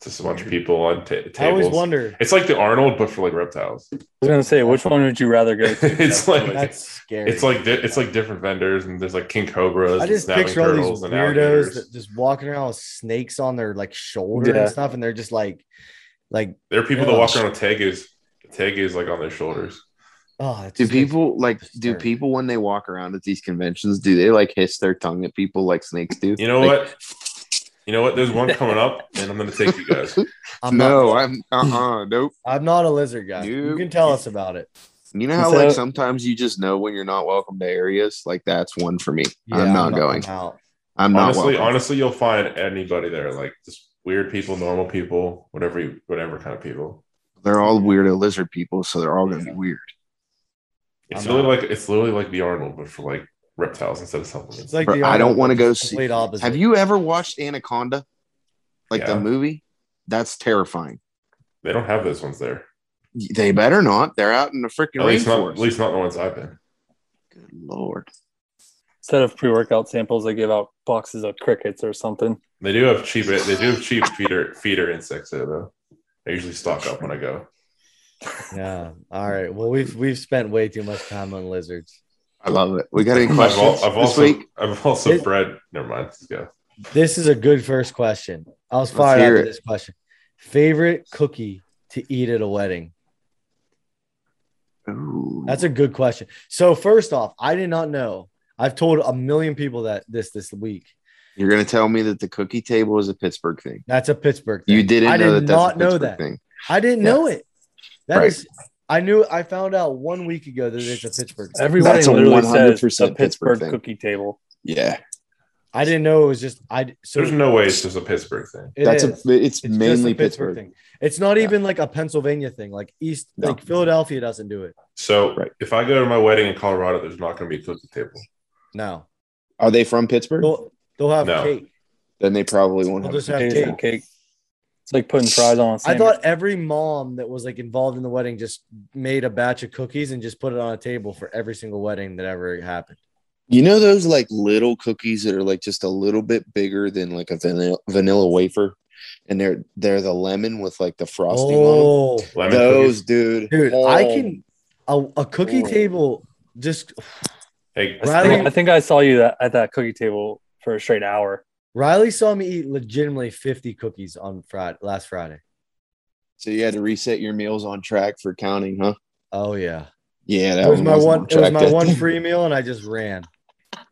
It's just a bunch of people on ta- tables. I always wonder. It's like the Arnold, but for like reptiles. I was gonna say, which one would you rather go to? It's like That's scary. it's like di- it's like different vendors, and there's like king cobras. I just and snapping picture all these and weirdos that just walking around with snakes on their like shoulder Yeah. and stuff, and they're just like, like, There are people that walk around with tegus, tegus like on their shoulders. oh, Do people like? Do disturbed. people when they walk around at these conventions, do they like hiss their tongue at people like snakes do? You know Like, what? You know what? There's one coming up, and I'm gonna take you guys. I'm no, not, I'm uh uh nope. I'm not a lizard guy. You can tell us about it. You know how So- like sometimes you just know when you're not welcome to areas. Like that's one for me. Yeah, I'm not going. I'm out. I'm not honestly, welcome. honestly, you'll find anybody there, like just weird people, normal people, whatever, you, whatever kind of people. They're all weirdo lizard people, so they're all gonna be weird. It's I'm literally like it's literally like the Arnold, but for like reptiles instead of It's supplements. like Bro, the I don't wanna go see- opposite. Have you ever watched Anaconda? Like Yeah. the movie? That's terrifying. They don't have those ones there. They better not. They're out in the freaking At least not, at least not the ones I've been. Good lord. Instead of pre-workout samples, they give out boxes of crickets or something. They do have cheap. They do have cheap feeder feeder insects there though. I usually stock up when I go. Yeah. All right. Well, we've we've spent way too much time on lizards. I love it. We got any I've, questions I've this also week? I've also It- bred. Never mind. Let's go. This is a good first question. I was fired hear after it. this question. Favorite cookie to eat at a wedding? Ooh. That's a good question. So first off, I did not know. I've told a million people that this this week. You're gonna tell me that the cookie table is a Pittsburgh thing. That's a Pittsburgh thing. You didn't I know did that that's not a know that. thing. I didn't know it. That is. Right. I knew. I found out one week ago that it's a Pittsburgh. Thing. Everybody That's a literally 100% says a Pittsburgh Pittsburgh cookie table. Yeah, I didn't know it was just. I. So There's no way it's just a Pittsburgh thing. it that's is. a. It's, It's mainly a Pittsburgh Pittsburgh. thing. It's not Yeah. even like a Pennsylvania thing. Like East, No. like Philadelphia doesn't do it. So Right. if I go to my wedding in Colorado, there's not going to be a cookie table. No, Are they from Pittsburgh? they'll they'll have No. cake. then they probably won't They'll have. just have Cake. cake. Cake. It's like putting fries on a I sandwich. thought every mom that was like involved in the wedding just made a batch of cookies and just put it on a table for every single wedding that ever happened. You know those like little cookies that are like just a little bit bigger than like a vanilla, vanilla wafer, and they're they're the lemon with like the frosting on Oh, them. Those, cookies. dude. dude, Oh, I can a, a cookie Oh. table just Hey, I think, I think I saw you that, at that cookie table for a straight hour. Riley saw me eat legitimately 50 cookies on Friday last Friday. So you had to reset your meals on track for counting, huh? Oh yeah. Yeah, that It was my one on it was my one day. free meal and I just ran.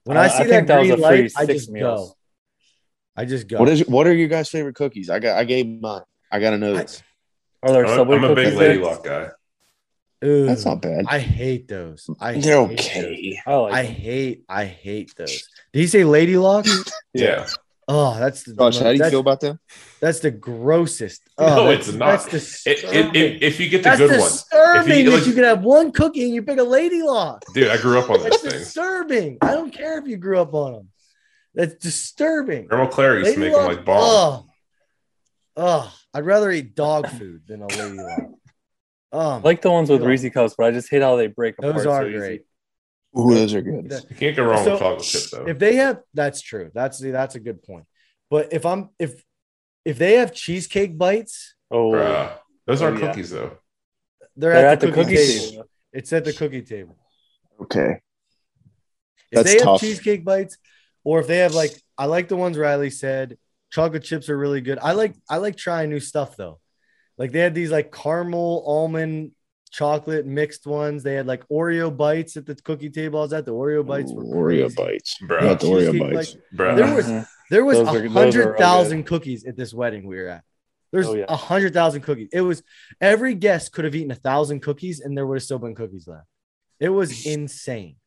When Uh, I I see think that, that was green a light, I just meals. go. I just go. What is what are your guys' favorite cookies? I got I gave mine. I gotta know I- this. Are there I'm, a- Subway I'm a big Lady there? Luck guy. Ooh, That's not bad. I hate those. I They're hate okay. I like I hate I hate those. Did he say lady lock? Yeah. Oh, that's the Josh, how do you feel about them? that's the grossest. No, Oh, that's, it's not. That's It, disturbing. it, it, if you get the that's good ones, disturbing If you, that like- you can have one cookie and you pick a lady lock. dude, I grew up on That's those things. disturbing. I don't care if you grew up on them. That's disturbing. Grandma Claire used to Lady make them like bomb. Oh, oh, I'd rather eat dog food than a lady lock. I Um, like the ones with Yeah. Reese cups, but I just hate how they break apart. those so are easy. Great. Ooh, those are good. You can't go wrong So, with chocolate chip though. If they have, that's true. That's that's a good point. But if I'm if if they have cheesecake bites, Oh, Bruh. Those aren't Oh, yeah. cookies though. they're, they're at, the, cookie, table. table. It's at the cookie table. Okay. If That's they have cheesecake bites, or if they have like, I like the ones Riley said. Chocolate chips are really good. I like I like trying new stuff though. Like they had these like caramel almond chocolate mixed ones. They had like Oreo bites at the cookie table. I was at the Oreo bites. were Oreo bites. Bruh. Not the Oreo Cheesecake bites. Bruh. There was Mhm. There was a are- those are hundred real thousand cookies at this wedding we were at. There's Oh, a yeah. hundred thousand cookies. It was every guest could have eaten a thousand cookies, and there would have still been cookies left. It was insane.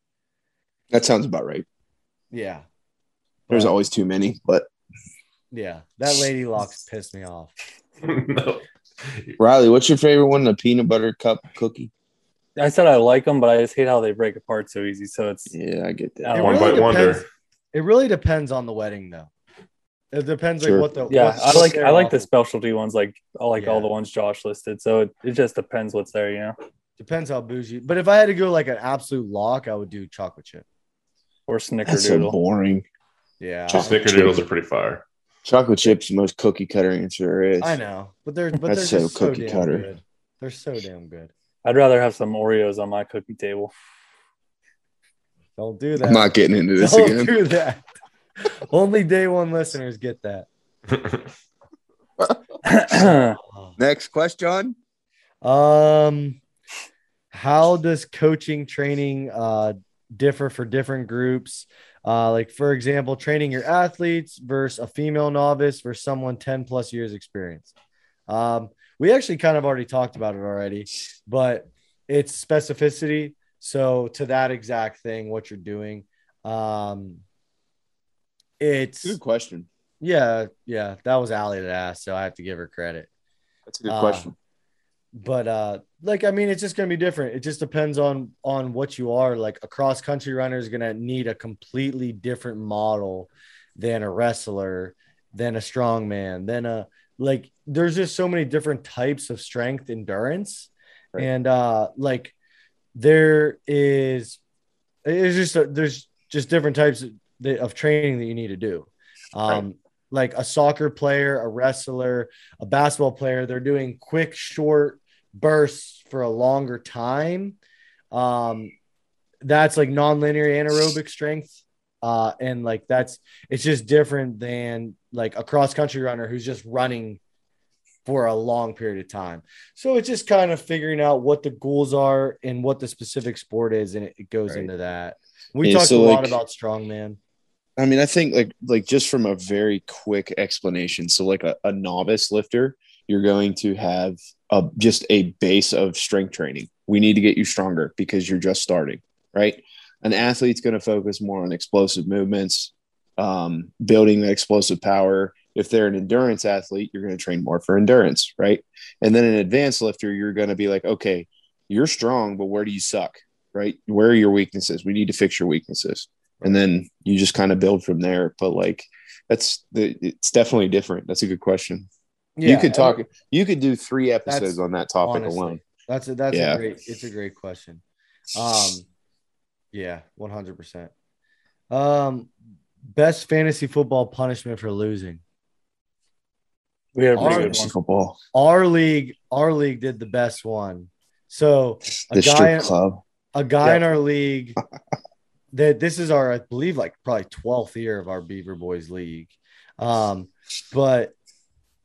That sounds about right. Yeah, There's But, always too many, but yeah. That lady locks pissed me off. no. Riley, what's your favorite one? The peanut butter cup cookie. I said I like them, but I just hate how they break apart so easy. So it's Yeah, I get that. It One really bite wonder. It really depends on the wedding, though. It depends Sure. like what the yeah. I like I like the specialty ones, like I like all the ones Josh listed. So it, it just depends what's there, you know, Depends how bougie. But if I had to go like an absolute lock, I would do chocolate chip. or That's so snickerdoodle. boring. Yeah, Just snickerdoodles are pretty fire. Chocolate chips, the most cookie cutter answer there is. I know, but they're but That's they're so just so cookie damn cutter. good. They're so damn good. I'd rather have some Oreos on my cookie table. Don't do that. I'm not getting into this Don't again. do that. Only day one listeners get that. Next question. Um, how does coaching training uh differ for different groups? Uh, like for example, training your athletes versus a female novice versus someone 10 plus years experience. Um, we actually kind of already talked about it already, but it's specificity. So to that exact thing, what you're doing, um, it's Good question. yeah, yeah. That was Allie that asked, so I have to give her credit. That's a good Uh, question. but uh like i mean it's just going to be different. It just depends on on what you are. Like a cross country runner is going to need a completely different model than a wrestler than a strongman than a like there's just so many different types of strength endurance. Right. and uh like there is it's just a, there's just different types of, of training that you need to do. Um like a soccer player a wrestler a basketball player they're doing quick short bursts for a longer time um that's like non-linear anaerobic strength uh and like that's it's just different than like a cross country runner who's just running for a long period of time. So it's just kind of figuring out what the goals are and what the specific sport is, and it, it goes Right. into that. We Yeah, talked so, a lot like- about strongman. I mean, I think like like just from a very quick explanation. So like a, a novice lifter, you're going to have a just a base of strength training. We need to get you stronger because you're just starting, right? An athlete's going to focus more on explosive movements, um, building that explosive power. If they're an endurance athlete, you're going to train more for endurance, right? And then an advanced lifter, you're going to be like, okay, you're strong, but where do you suck, right? Where are your weaknesses? We need to fix your weaknesses and then you just kind of build from there. But like that's the it's definitely different. That's a good question. You could talk. You could do three episodes on that topic honestly. alone. That's a that's Yeah. a great. It's a great question. Um, yeah, one hundred percent. Um, best fantasy football punishment for losing. We had a Our- Fantasy football, Our league, our league did the best one. So a the guy, strip club. a guy Yeah. in our league. That this is our, I believe, like probably twelfth year of our Beaver Boys league. Um, but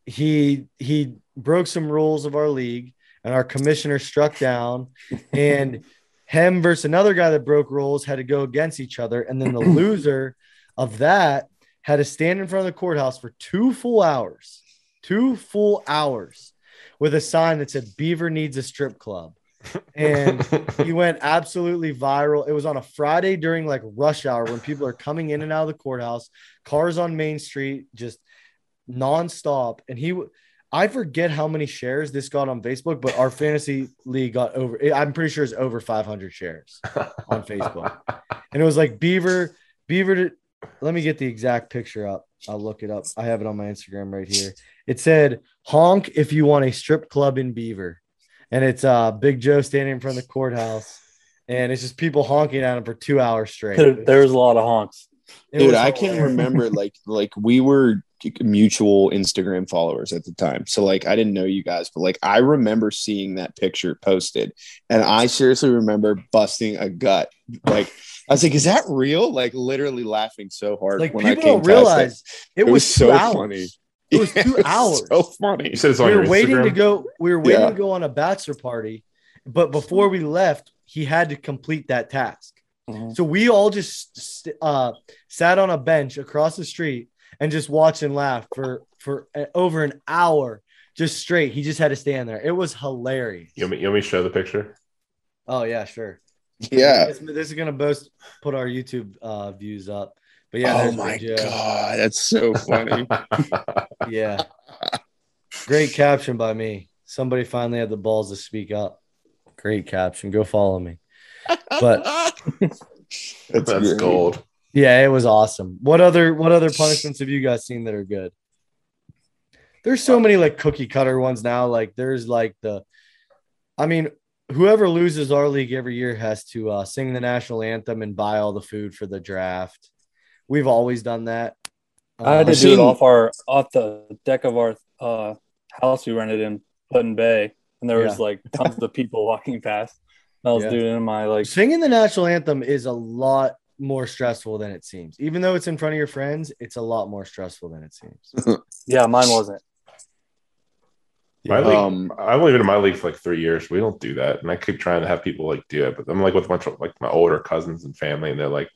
he he broke some rules of our league, and our commissioner struck down, and him versus another guy that broke rules had to go against each other, and then the loser of that had to stand in front of the courthouse for two full hours, two full hours, with a sign that said "Beaver needs a strip club," and he went absolutely viral. It was on a Friday during like rush hour when people are coming in and out of the courthouse, cars on Main Street, just nonstop. And he, I forget how many shares this got on Facebook, but our fantasy league got over. I'm pretty sure it's over 500 shares on Facebook. And it was like Beaver, Beaver. Did, let me get the exact picture up. I'll look it up. I have it on my Instagram right here. It said, "Honk if you want a strip club in Beaver." and it's uh Big Joe standing in front of the courthouse, and it's just people honking at him for two hours straight. There, there was a lot of honks. It Dude, I can't remember like like we were mutual Instagram followers at the time. So like I didn't know you guys, but like I remember seeing that picture posted and I seriously remember busting a gut. Like I was like, is that real? Like literally laughing so hard Like when I people came don't realize it, It was, was so hours. funny. It was two Yeah, hours. So funny. you said it's on we your were waiting to go. We were waiting Yeah. to go on a bachelor party, but before we left, he had to complete that task. Mhm. So we all just uh, sat on a bench across the street and just watch and laugh for for uh, over an hour, just straight. He just had to stand there. It was hilarious. You want, me, you want me to show the picture? Oh yeah, sure. Yeah. This, this is gonna boast put our YouTube uh, views up. But yeah, oh my Joe. god, that's so funny. Yeah. Great caption by me. Somebody finally had the balls to speak up. Great caption. Go follow me. But that's, That's gold. Yeah, it was awesome. What other what other punishments have you guys seen that are good? There's so many like cookie cutter ones now. Like there's like the I mean, whoever loses our league every year has to uh, sing the national anthem and buy all the food for the draft. We've always done that. I had to Um, do it off our off the deck of our uh, house we rented in Putnam Bay, and there was Yeah. like tons of people walking past. I was Yeah. doing it in my like Singing the national anthem is a lot more stressful than it seems. Even though it's in front of your friends, it's a lot more stressful than it seems. yeah, mine wasn't. My league, Um, I've only been in my league for like three years. We don't do that, and I keep trying to have people like do it, but I'm like with a bunch of like my older cousins and family, and they're like,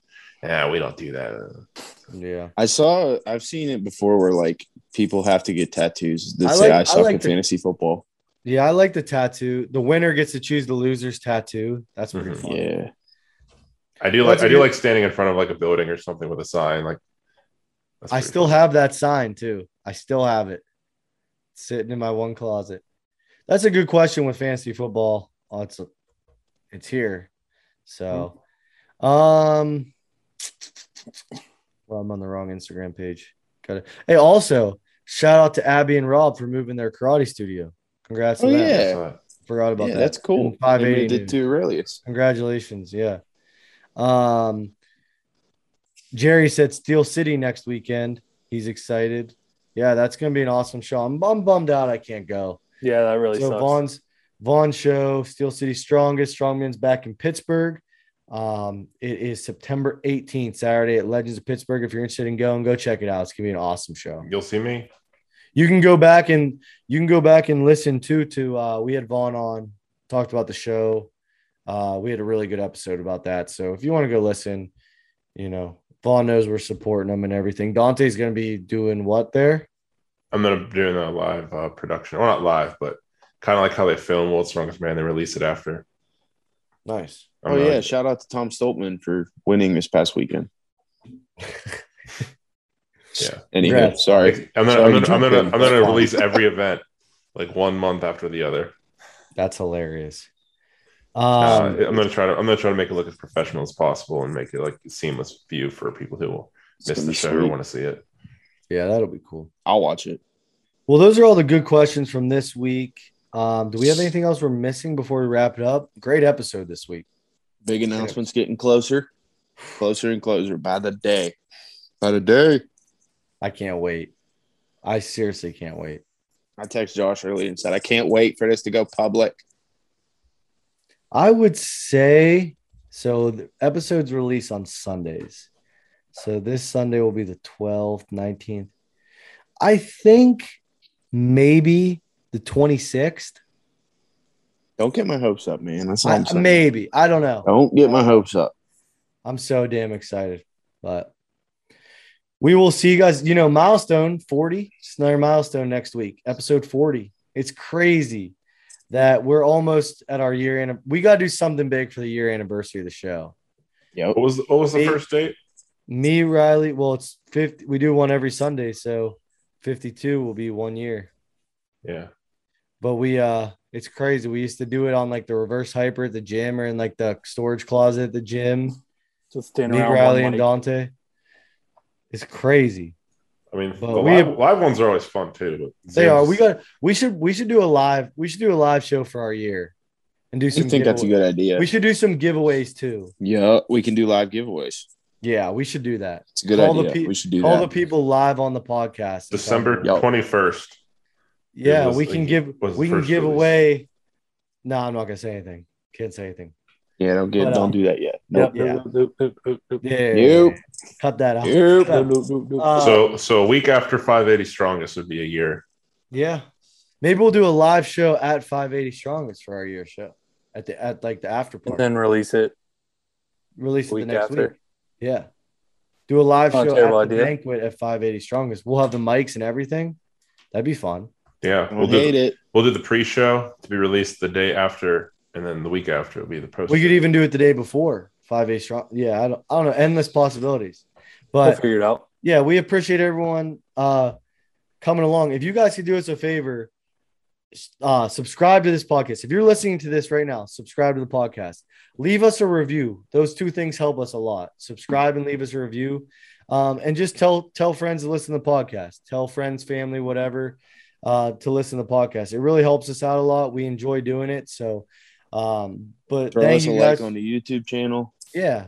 "Yeah, we don't do that." Yeah. I saw I've seen it before where like people have to get tattoos that I say like- I I suck like at the- fantasy football. Yeah, I like the tattoo. The winner gets to choose the loser's tattoo. That's pretty Mhm. fun. Yeah. I do like a I do like standing in front of like a building or something with a sign. Like, I still fun. have that sign too. I still have it sitting in my one closet. That's a good question with fantasy football. Oh, it's it's here. So, um, well, I'm on the wrong Instagram page. Got it. Hey, also shout out to Abby and Rob for moving their karate studio. Congrats to Oh, them. yeah. Forgot about yeah, that. that's cool. 580 did to Aurelius. Congratulations. Yeah. Um Jerry said Steel City next weekend. He's excited. Yeah, that's gonna be an awesome show. I'm, I'm bummed out I can't go. Yeah, that really so sucks. Vaughn's Vaughn show, Steel City Strongest, Strongman's back in Pittsburgh. Um, it is September 18th, Saturday at Legends of Pittsburgh. If you're interested in going, go check it out. It's gonna be an awesome show. you'll see me. You can go back and you can go back and listen too to uh we had Vaughn on, talked about the show. Uh we had a really good episode about that. So if you want to go listen, you know, Vaughn knows we're supporting him and everything. Dante's gonna be doing what there? I'm gonna be doing a live uh, production. Well, not live, but kind of like how they film World's Strongest Man. They release it after. Nice. I'm Oh gonna- yeah, shout out to Tom Stoltman for winning this past weekend. Yeah. Anywho, Congrats. sorry. I'm gonna, I'm gonna, I'm gonna. I'm gonna release every event like one month after the other. That's hilarious. Uh, Um I'm gonna try to, I'm gonna try to make it look as professional as possible and make it like a seamless view for people who will miss the be show or want to see it. yeah, that'll be cool. I'll watch it. Well, those are all the good questions from this week. Um, do we have anything else we're missing before we wrap it up? Great episode this week. Big announcements getting closer, closer and closer by the day. By the day. I can't wait. I seriously can't wait. I texted Josh earlier and said I can't wait for this to go public. I would say so. The episodes release on Sundays. So this Sunday will be the 12th, 19th. I think maybe the 26th. Don't get my hopes up, man. That's all I, saying. maybe. I don't know. Don't get my hopes up. I'm so damn excited. But we will see you guys. You know, milestone 40. It's another milestone next week. Episode 40. It's crazy that we're almost at our year and we got to do something big for the year anniversary of the show. Yeah. What was what was the Me- first date? Me, Riley. Well, it's 50. We do one every Sunday. So 52 will be one year. Yeah, But we, uh, it's crazy. We used to do it on like the reverse hyper at the gym or in like the storage closet at the gym. Just stand Me, around. Riley, and. Dante. It's crazy. I mean But the we- live, live ones are always fun too. But They are. We got. We should. We should do a live. We should do a live show for our year, and do I some. think that's a good idea. We should do some giveaways too. yeah, we can do live giveaways. Yeah, we should do that. It's a good Call the idea. pe- we should do Call that. the people live on the podcast. December twenty first. Yeah, was we the- can give. We can give release. away. No, I'm not gonna say anything. Can't say anything. yeah, don't get But, don't um, do that yet. Yep. Yeah. Yeah. Nope. Cut that out. Nope. Uh, so so a week after 580 strongest would be a year. yeah. Maybe we'll do a live show at 580 Strongest for our year show at the at like the after and party. then release it. Release it the next after. week. Yeah. Do a live Not a show at the idea. banquet at 580 Strongest. We'll have the mics and everything. That'd be fun. Yeah, we'll do hate it. we'll do the pre-show to be released the day after, and then the week after will be the post. We could even do it the day before 580 Strong. Yeah, I don't, I don't know. Endless possibilities. We'll But figure it out. yeah, we appreciate everyone uh coming along. If you guys could do us a favor, uh subscribe to this podcast. If you're listening to this right now, subscribe to the podcast. Leave us a review. Those two things help us a lot. Subscribe and leave us a review. Um, and just tell tell friends to listen to the podcast. Tell friends, family, whatever, uh, to listen to the podcast. It really helps us out a lot. We enjoy doing it. So um, but Throw thank us a you guys. like on the YouTube channel. Yeah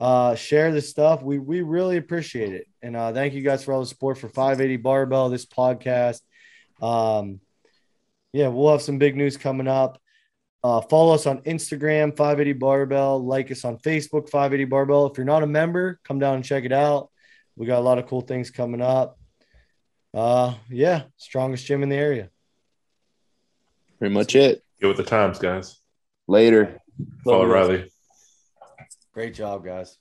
uh share this stuff we we really appreciate it and uh thank you guys for all the support for 580 barbell this podcast um yeah we'll have some big news coming up uh follow us on instagram 580 barbell like us on facebook 580 barbell if you're not a member come down and check it out we got a lot of cool things coming up uh yeah strongest gym in the area Pretty much it. Get with the times, guys. Later. Follow Love you guys. Riley. Great job guys